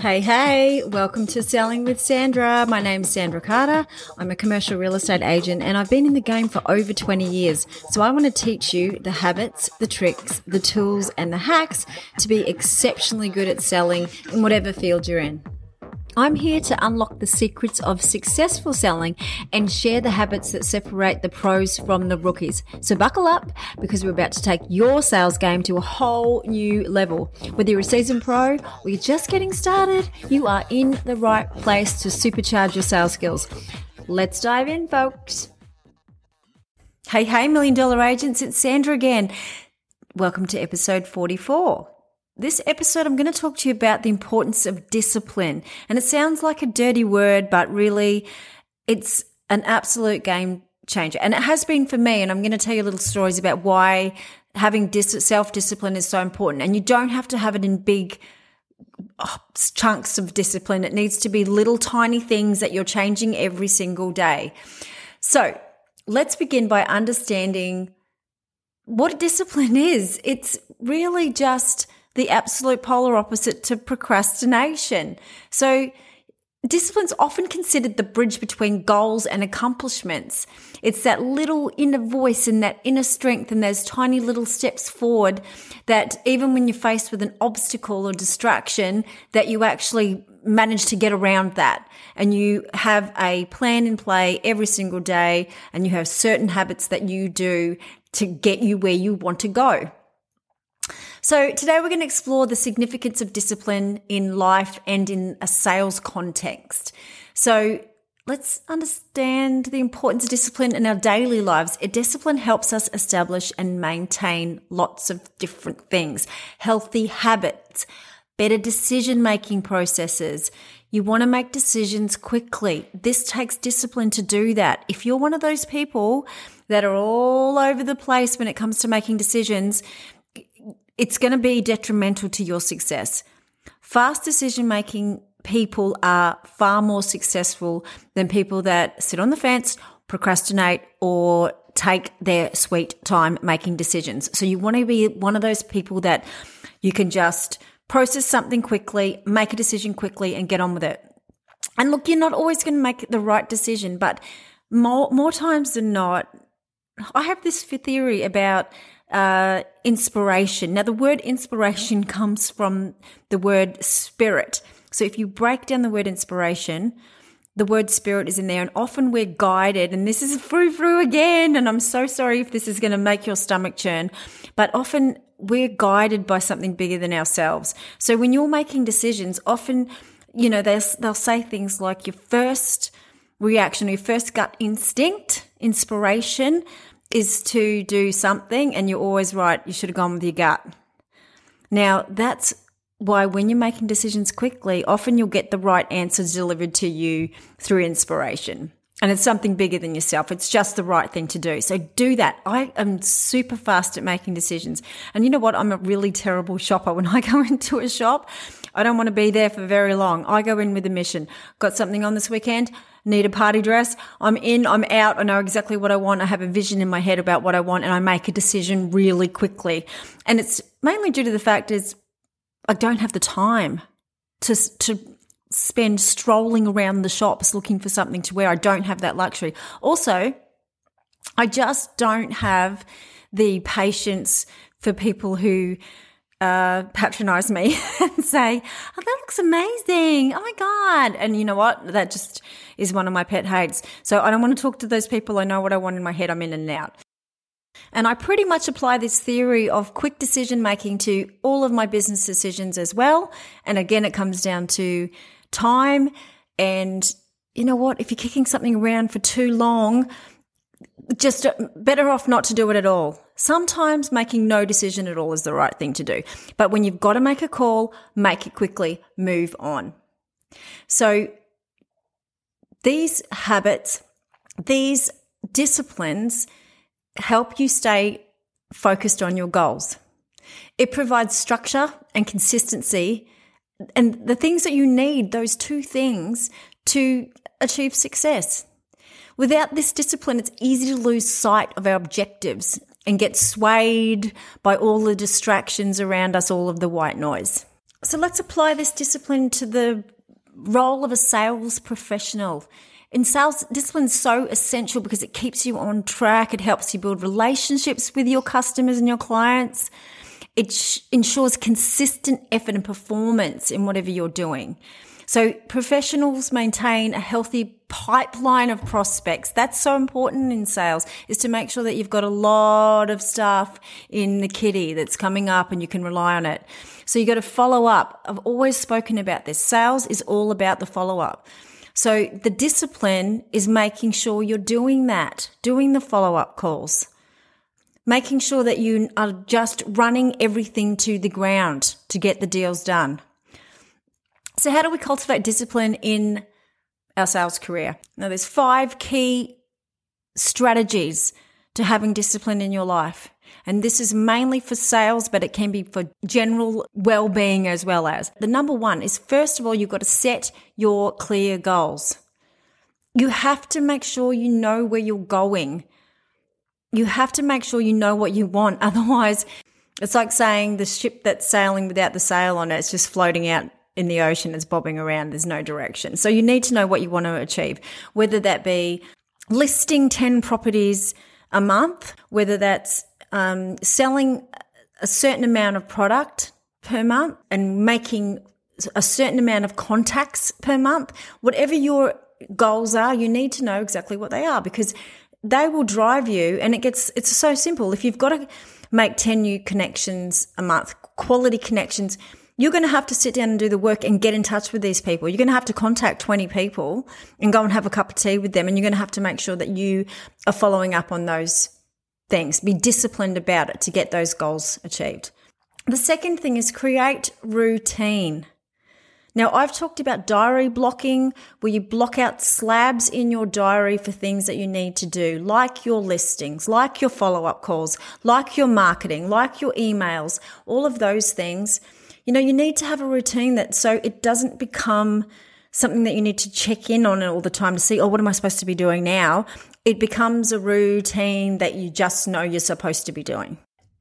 Hey, hey, welcome to Selling with Sandra. My name's Sandra Carter. I'm a commercial real estate agent and I've been in the game for over 20 years. So I want to teach you the habits, the tricks, the tools, and the hacks to be exceptionally good at selling in whatever field you're in. I'm here to unlock the secrets of successful selling and share the habits that separate the pros from the rookies. So buckle up because we're about to take your sales game to a whole new level. Whether you're a seasoned pro or you're just getting started, you are in the right place to supercharge your sales skills. Let's dive in, folks. Hey, hey, million dollar agents, it's Sandra again. Welcome to episode 44. This episode, I'm going to talk to you about the importance of discipline. And it sounds like a dirty word, but really it's an absolute game changer. And it has been for me. And I'm going to tell you little stories about why having self discipline is so important. And you don't have to have it in big oh, chunks of discipline. It needs to be little tiny things that you're changing every single day. So let's begin by understanding what discipline is. It's really just the absolute polar opposite to procrastination. So, discipline's often considered the bridge between goals and accomplishments. It's that little inner voice and that inner strength and those tiny little steps forward that even when you're faced with an obstacle or distraction, that you actually manage to get around that and you have a plan in play every single day and you have certain habits that you do to get you where you want to go. So, today we're going to explore the significance of discipline in life and in a sales context. So, let's understand the importance of discipline in our daily lives. A discipline helps us establish and maintain lots of different things healthy habits, better decision making processes. You want to make decisions quickly. This takes discipline to do that. If you're one of those people that are all over the place when it comes to making decisions, it's going to be detrimental to your success. Fast decision making people are far more successful than people that sit on the fence, procrastinate, or take their sweet time making decisions. So you want to be one of those people that you can just process something quickly, make a decision quickly, and get on with it. And look, you're not always going to make the right decision, but more, more times than not, I have this theory about uh, inspiration. Now, the word inspiration comes from the word spirit. So if you break down the word inspiration, the word spirit is in there, and often we're guided, and this is frou frou again, and I'm so sorry if this is going to make your stomach churn, but often we're guided by something bigger than ourselves. So when you're making decisions, often, you know, they'll, they'll say things like your first reaction, your first gut instinct, inspiration, is to do something and you're always right, you should have gone with your gut. Now, that's why when you're making decisions quickly, often you'll get the right answers delivered to you through inspiration. And it's something bigger than yourself. It's just the right thing to do. So do that. I am super fast at making decisions. And you know what? I'm a really terrible shopper. When I go into a shop, I don't want to be there for very long. I go in with a mission. Got something on this weekend? need a party dress. I'm in, I'm out. I know exactly what I want. I have a vision in my head about what I want and I make a decision really quickly. And it's mainly due to the fact is I don't have the time to, to spend strolling around the shops looking for something to wear. I don't have that luxury. Also, I just don't have the patience for people who uh, patronize me and say, Oh, that looks amazing. Oh my God. And you know what? That just is one of my pet hates. So I don't want to talk to those people. I know what I want in my head. I'm in and out. And I pretty much apply this theory of quick decision making to all of my business decisions as well. And again, it comes down to time. And you know what? If you're kicking something around for too long, just uh, better off not to do it at all. Sometimes making no decision at all is the right thing to do. But when you've got to make a call, make it quickly, move on. So these habits, these disciplines help you stay focused on your goals. It provides structure and consistency and the things that you need, those two things to achieve success. Without this discipline, it's easy to lose sight of our objectives and get swayed by all the distractions around us, all of the white noise. So let's apply this discipline to the role of a sales professional. In sales, discipline is so essential because it keeps you on track. It helps you build relationships with your customers and your clients. It sh- ensures consistent effort and performance in whatever you're doing. So professionals maintain a healthy pipeline of prospects. That's so important in sales is to make sure that you've got a lot of stuff in the kitty that's coming up and you can rely on it. So you got to follow up. I've always spoken about this. Sales is all about the follow up. So the discipline is making sure you're doing that, doing the follow up calls, making sure that you are just running everything to the ground to get the deals done. So how do we cultivate discipline in our sales career? Now there's five key strategies to having discipline in your life. And this is mainly for sales, but it can be for general well being as well as. The number one is first of all, you've got to set your clear goals. You have to make sure you know where you're going. You have to make sure you know what you want. Otherwise, it's like saying the ship that's sailing without the sail on it, it's just floating out in the ocean, it's bobbing around, there's no direction. So you need to know what you want to achieve, whether that be listing 10 properties a month, whether that's um, selling a certain amount of product per month and making a certain amount of contacts per month, whatever your goals are, you need to know exactly what they are because they will drive you and it gets, it's so simple. If you've got to make 10 new connections a month, quality connections, you're going to have to sit down and do the work and get in touch with these people. You're going to have to contact 20 people and go and have a cup of tea with them. And you're going to have to make sure that you are following up on those things. Be disciplined about it to get those goals achieved. The second thing is create routine. Now, I've talked about diary blocking, where you block out slabs in your diary for things that you need to do, like your listings, like your follow up calls, like your marketing, like your emails, all of those things. You know, you need to have a routine that so it doesn't become something that you need to check in on all the time to see, oh, what am I supposed to be doing now? it becomes a routine that you just know you're supposed to be doing.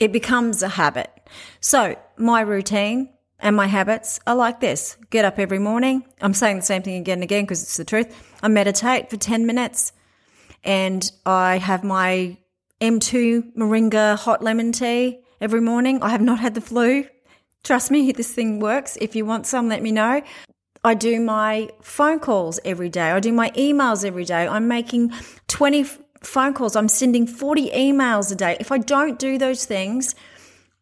It becomes a habit. So my routine and my habits are like this. Get up every morning. I'm saying the same thing again and again because it's the truth. I meditate for 10 minutes and I have my M2 Moringa hot lemon tea every morning. I have not had the flu. Trust me, this thing works. If you want some, let me know. I do my phone calls every day. I do my emails every day. I'm making 20 phone calls. I'm sending 40 emails a day. If I don't do those things,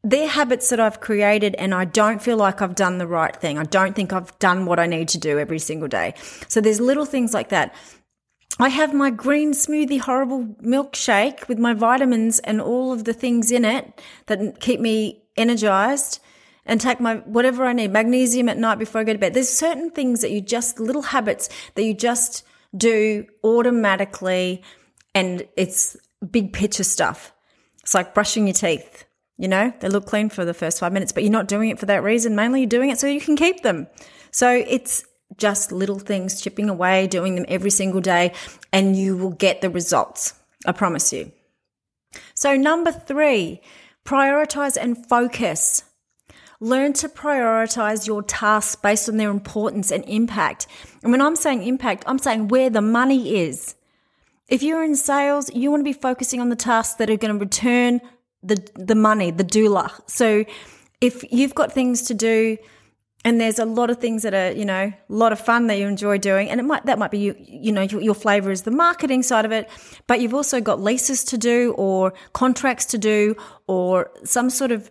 they're habits that I've created and I don't feel like I've done the right thing. I don't think I've done what I need to do every single day. So there's little things like that. I have my green smoothie horrible milkshake with my vitamins and all of the things in it that keep me energized and take my whatever I need, magnesium at night before I go to bed. There's certain things that you just little habits that you just do automatically and it's big picture stuff. It's like brushing your teeth. You know, they look clean for the first five minutes, but you're not doing it for that reason. Mainly you're doing it so you can keep them. So it's just little things, chipping away, doing them every single day, and you will get the results. I promise you. So, number three, prioritize and focus. Learn to prioritize your tasks based on their importance and impact. And when I'm saying impact, I'm saying where the money is. If you're in sales, you want to be focusing on the tasks that are going to return the, the money, the doula. So if you've got things to do and there's a lot of things that are, you know, a lot of fun that you enjoy doing, and it might, that might be, you, you know, your, your flavor is the marketing side of it, but you've also got leases to do or contracts to do or some sort of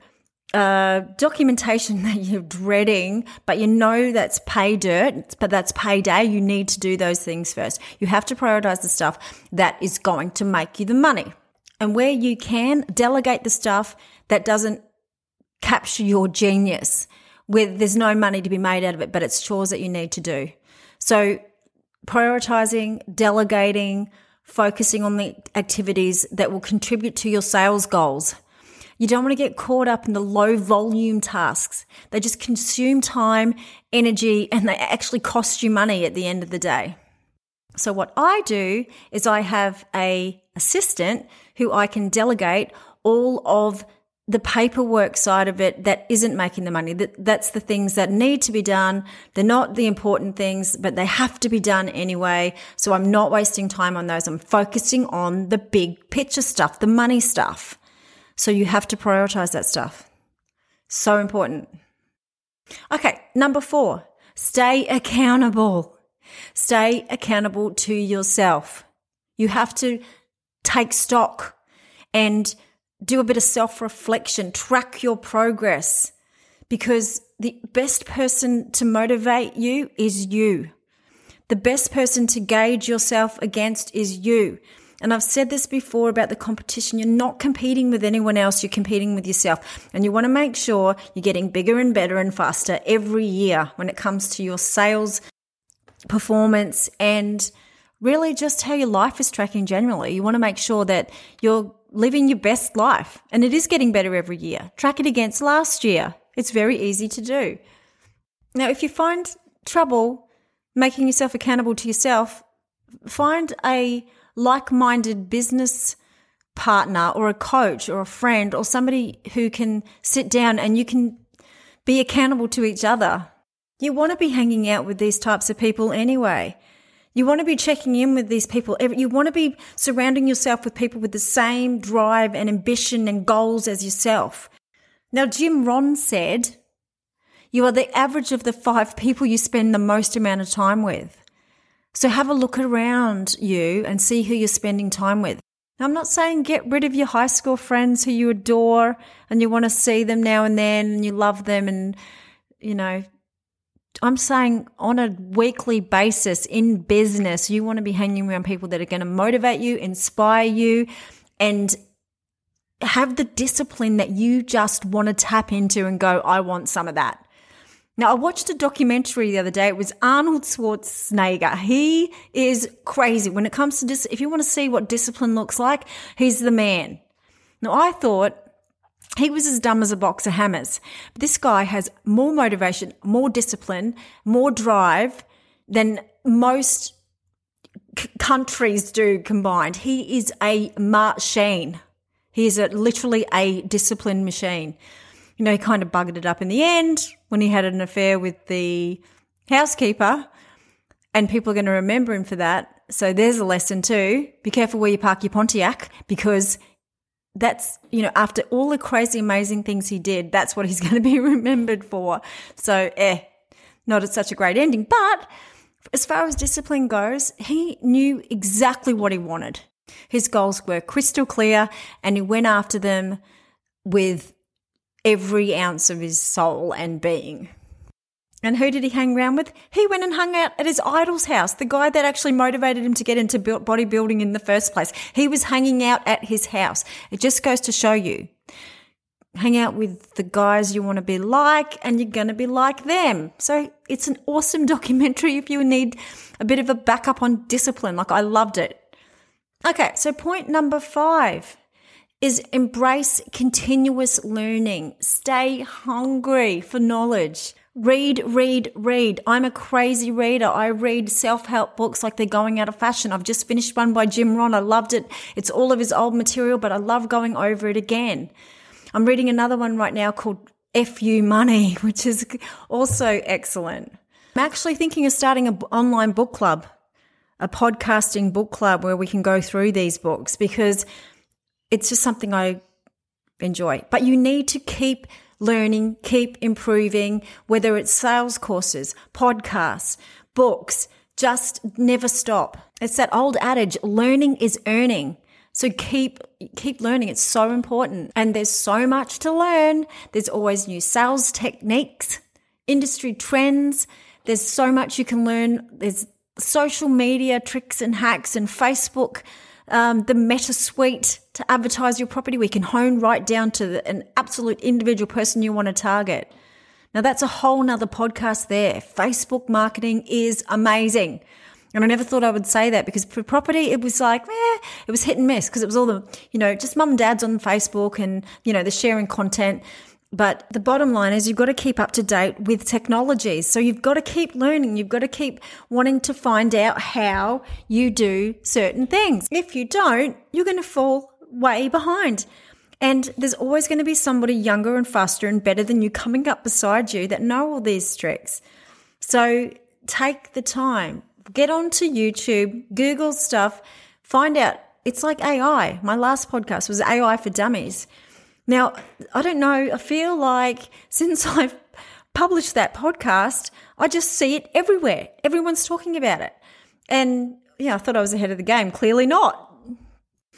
documentation that you're dreading, but you know that's pay dirt, but that's payday. You need to do those things first. You have to prioritize the stuff that is going to make you the money. And where you can, delegate the stuff that doesn't capture your genius, where there's no money to be made out of it, but it's chores that you need to do. So prioritizing, delegating, focusing on the activities that will contribute to your sales goals you don't want to get caught up in the low volume tasks. They just consume time, energy, and they actually cost you money at the end of the day. So what I do is I have a assistant who I can delegate all of the paperwork side of it that isn't making the money. That that's the things that need to be done. They're not the important things, but they have to be done anyway. So I'm not wasting time on those. I'm focusing on the big picture stuff, the money stuff. So you have to prioritize that stuff. So important. Okay, number 4. Stay accountable. Stay accountable to yourself. You have to take stock and do a bit of self reflection, track your progress because the best person to motivate you is you. The best person to gauge yourself against is you. And I've said this before about the competition. You're not competing with anyone else, you're competing with yourself. And you want to make sure you're getting bigger and better and faster every year when it comes to your sales performance and really just how your life is tracking generally. You want to make sure that you're living your best life. And it is getting better every year. Track it against last year. It's very easy to do. Now, if you find trouble making yourself accountable to yourself, find a like minded business partner or a coach or a friend or somebody who can sit down and you can be accountable to each other. You want to be hanging out with these types of people anyway. You want to be checking in with these people. You want to be surrounding yourself with people with the same drive and ambition and goals as yourself. Now, Jim Rohn said, you are the average of the five people you spend the most amount of time with. So have a look around you and see who you're spending time with. Now, I'm not saying get rid of your high school friends who you adore and you want to see them now and then and you love them and, you know, I'm saying on a weekly basis in business, you want to be hanging around people that are going to motivate you, inspire you, and have the discipline that you just want to tap into and go, I want some of that. Now, I watched a documentary the other day. It was Arnold Schwarzenegger. He is crazy when it comes to this. If you want to see what discipline looks like, he's the man. Now, I thought he was as dumb as a box of hammers. This guy has more motivation, more discipline, more drive than most c- countries do combined. He is a machine. He is a, literally a disciplined machine. You know, he kind of buggered it up in the end when he had an affair with the housekeeper, and people are going to remember him for that. So there's a lesson too. Be careful where you park your Pontiac because that's, you know, after all the crazy, amazing things he did, that's what he's going to be remembered for. So, eh, not at such a great ending. But as far as discipline goes, he knew exactly what he wanted. His goals were crystal clear and he went after them with every ounce of his soul and being. And who did he hang around with? He went and hung out at his idol's house, the guy that actually motivated him to get into bodybuilding in the first place. He was hanging out at his house. It just goes to show you. Hang out with the guys you want to be like, and you're going to be like them. So it's an awesome documentary if you need a bit of a backup on discipline. Like I loved it. Okay, so point number five is embrace continuous learning. Stay hungry for knowledge. Read, read, read. I'm a crazy reader. I read self-help books like they're going out of fashion. I've just finished one by Jim Rohn. I loved it. It's all of his old material, but I love going over it again. I'm reading another one right now called FU Money, which is also excellent. I'm actually thinking of starting an online book club, a podcasting book club where we can go through these books because it's just something I enjoy. But you need to keep learning, keep improving, whether it's sales courses, podcasts, books, just never stop. It's that old adage, learning is earning. So keep keep learning. It's so important. And there's so much to learn. There's always new sales techniques, industry trends. There's so much you can learn. There's social media tricks and hacks and Facebook um, the Meta Suite to advertise your property. We can hone right down to the, an absolute individual person you want to target. Now that's a whole nother podcast there. Facebook marketing is amazing. And I never thought I would say that because for property, it was like, eh, it was hit and miss because it was all the, you know, just mum and dads on Facebook and, you know, the sharing content. But the bottom line is you've got to keep up to date with technologies. So you've got to keep learning. You've got to keep wanting to find out how you do certain things. If you don't, you're going to fall way behind. And there's always going to be somebody younger and faster and better than you coming up beside you that know all these tricks. So take the time, get onto YouTube, Google stuff, find out. It's like AI. My last podcast was AI for Dummies. Now, I don't know, I feel like since I've published that podcast, I just see it everywhere. Everyone's talking about it. And yeah, I thought I was ahead of the game. Clearly not.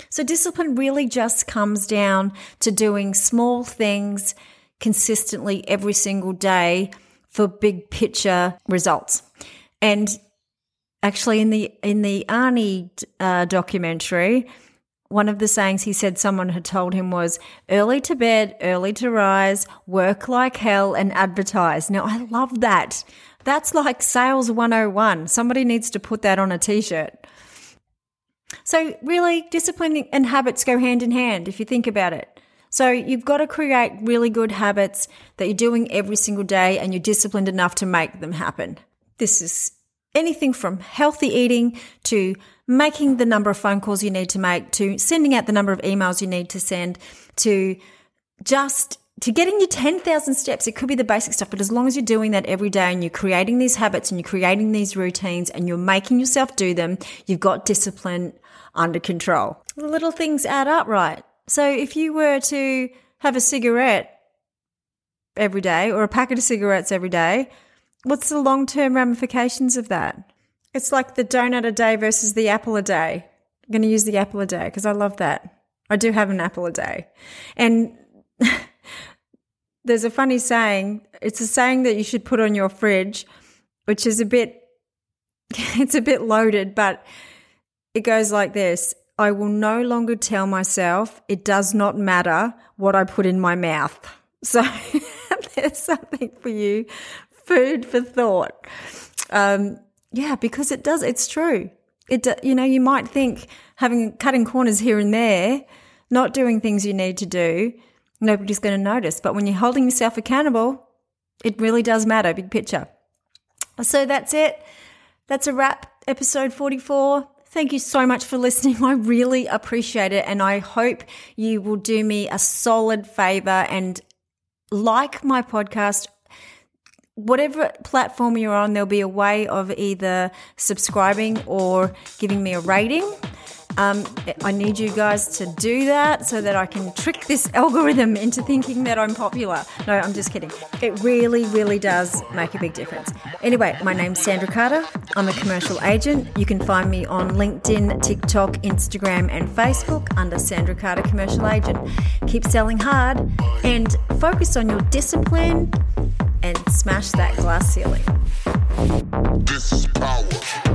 So, discipline really just comes down to doing small things consistently every single day for big picture results. And actually, in the in the Arnie uh, documentary, one of the sayings he said someone had told him was early to bed, early to rise, work like hell, and advertise. Now, I love that. That's like sales 101. Somebody needs to put that on a t shirt. So, really, discipline and habits go hand in hand if you think about it. So, you've got to create really good habits that you're doing every single day and you're disciplined enough to make them happen. This is anything from healthy eating to making the number of phone calls you need to make to sending out the number of emails you need to send to just to getting your 10,000 steps, it could be the basic stuff, but as long as you're doing that every day and you're creating these habits and you're creating these routines and you're making yourself do them, you've got discipline under control. The little things add up, right? So if you were to have a cigarette every day or a packet of cigarettes every day, what's the long term ramifications of that? It's like the donut a day versus the apple a day. I'm going to use the apple a day because I love that. I do have an apple a day. And there's a funny saying. It's a saying that you should put on your fridge, which is a bit, it's a bit loaded, but it goes like this. I will no longer tell myself it does not matter what I put in my mouth. So there's something for you, food for thought. Um, yeah, because it does. It's true. It, you know, you might think having cutting corners here and there, not doing things you need to do, nobody's going to notice. But when you're holding yourself accountable, it really does matter, big picture. So that's it. That's a wrap. Episode 44. Thank you so much for listening. I really appreciate it. And I hope you will do me a solid favor and like my podcast whatever platform you're on, there'll be a way of either subscribing or giving me a rating. Um, I need you guys to do that so that I can trick this algorithm into thinking that I'm popular. No, I'm just kidding. It really, really does make a big difference. Anyway, my name's Sandra Carter. I'm a commercial agent. You can find me on LinkedIn, TikTok, Instagram, and Facebook under Sandra Carter Commercial Agent. Keep selling hard and focus on your discipline and smash that glass ceiling. This is power.